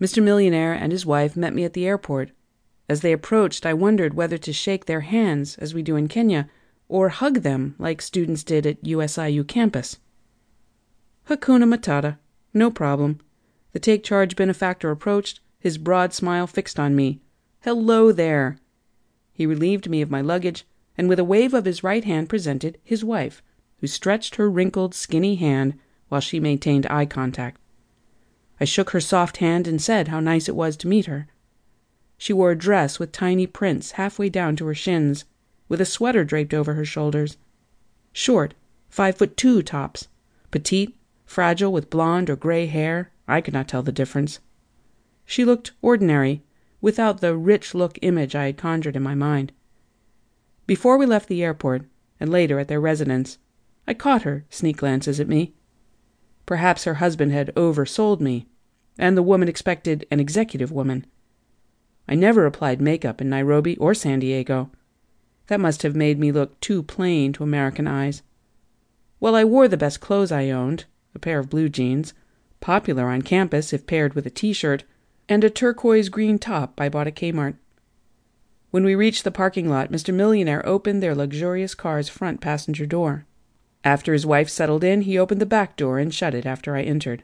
Mr. Millionaire and his wife met me at the airport. As they approached, I wondered whether to shake their hands, as we do in Kenya, or hug them like students did at USIU campus. Hakuna Matata. No problem. The take charge benefactor approached, his broad smile fixed on me. Hello there. He relieved me of my luggage, and with a wave of his right hand presented his wife, who stretched her wrinkled, skinny hand while she maintained eye contact. I shook her soft hand and said how nice it was to meet her. She wore a dress with tiny prints halfway down to her shins, with a sweater draped over her shoulders. Short, five foot two tops, petite, fragile, with blonde or gray hair, I could not tell the difference. She looked ordinary, without the rich look image I had conjured in my mind. Before we left the airport, and later at their residence, I caught her sneak glances at me. Perhaps her husband had oversold me, and the woman expected an executive woman. I never applied makeup in Nairobi or San Diego. That must have made me look too plain to American eyes. Well, I wore the best clothes I owned a pair of blue jeans, popular on campus if paired with a t shirt, and a turquoise green top I bought at Kmart. When we reached the parking lot, Mr. Millionaire opened their luxurious car's front passenger door. After his wife settled in, he opened the back door and shut it after I entered.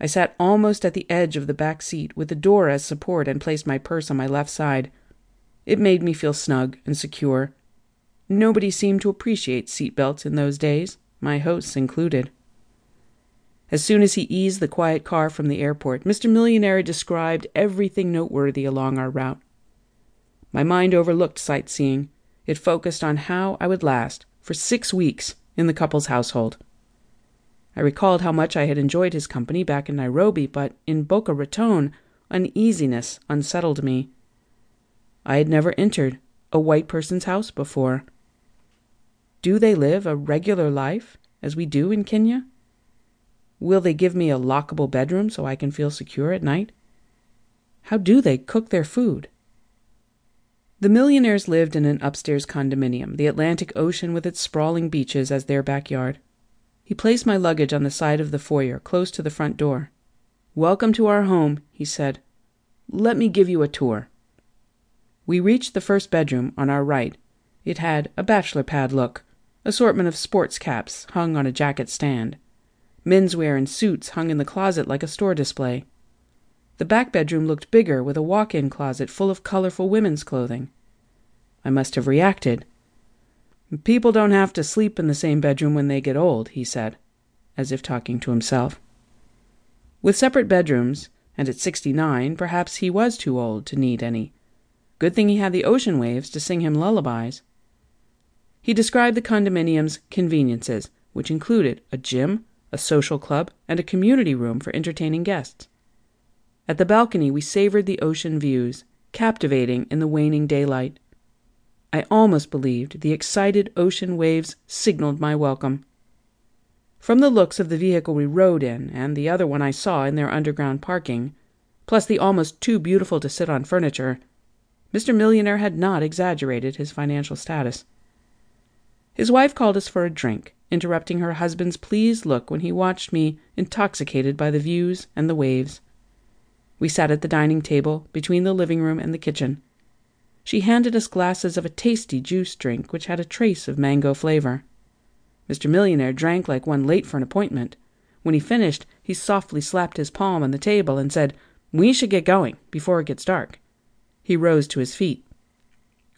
I sat almost at the edge of the back seat with the door as support and placed my purse on my left side. It made me feel snug and secure. Nobody seemed to appreciate seat belts in those days, my hosts included. As soon as he eased the quiet car from the airport, Mr. Millionaire described everything noteworthy along our route. My mind overlooked sightseeing. It focused on how I would last, for six weeks, in the couple's household. I recalled how much I had enjoyed his company back in Nairobi, but in Boca Raton, uneasiness unsettled me. I had never entered a white person's house before. Do they live a regular life, as we do in Kenya? Will they give me a lockable bedroom so I can feel secure at night? How do they cook their food? The millionaires lived in an upstairs condominium, the Atlantic Ocean with its sprawling beaches as their backyard. He placed my luggage on the side of the foyer, close to the front door. Welcome to our home, he said. Let me give you a tour. We reached the first bedroom on our right. It had a bachelor pad look, assortment of sports caps hung on a jacket stand. Menswear and suits hung in the closet like a store display. The back bedroom looked bigger, with a walk in closet full of colorful women's clothing. I must have reacted. People don't have to sleep in the same bedroom when they get old, he said, as if talking to himself. With separate bedrooms, and at sixty nine, perhaps he was too old to need any. Good thing he had the ocean waves to sing him lullabies. He described the condominium's conveniences, which included a gym, a social club, and a community room for entertaining guests. At the balcony, we savored the ocean views, captivating in the waning daylight. I almost believed the excited ocean waves signaled my welcome. From the looks of the vehicle we rode in, and the other one I saw in their underground parking, plus the almost too beautiful to sit on furniture, Mr. Millionaire had not exaggerated his financial status. His wife called us for a drink, interrupting her husband's pleased look when he watched me intoxicated by the views and the waves. We sat at the dining table, between the living room and the kitchen. She handed us glasses of a tasty juice drink which had a trace of mango flavor. Mr. Millionaire drank like one late for an appointment. When he finished, he softly slapped his palm on the table and said, We should get going before it gets dark. He rose to his feet.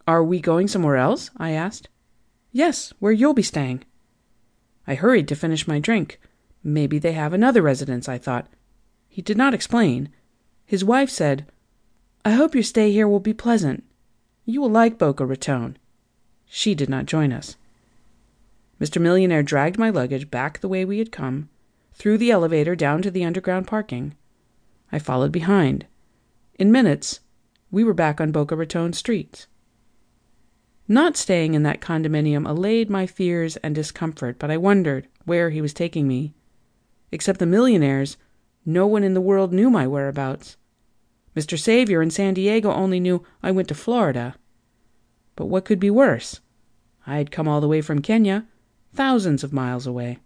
Are we going somewhere else? I asked. Yes, where you'll be staying. I hurried to finish my drink. Maybe they have another residence, I thought. He did not explain. His wife said, I hope your stay here will be pleasant. You will like Boca Raton. She did not join us. Mr. Millionaire dragged my luggage back the way we had come, through the elevator down to the underground parking. I followed behind. In minutes, we were back on Boca Raton streets. Not staying in that condominium allayed my fears and discomfort, but I wondered where he was taking me. Except the millionaires, no one in the world knew my whereabouts. Mr. Savior in San Diego only knew I went to Florida. But what could be worse? I had come all the way from Kenya, thousands of miles away.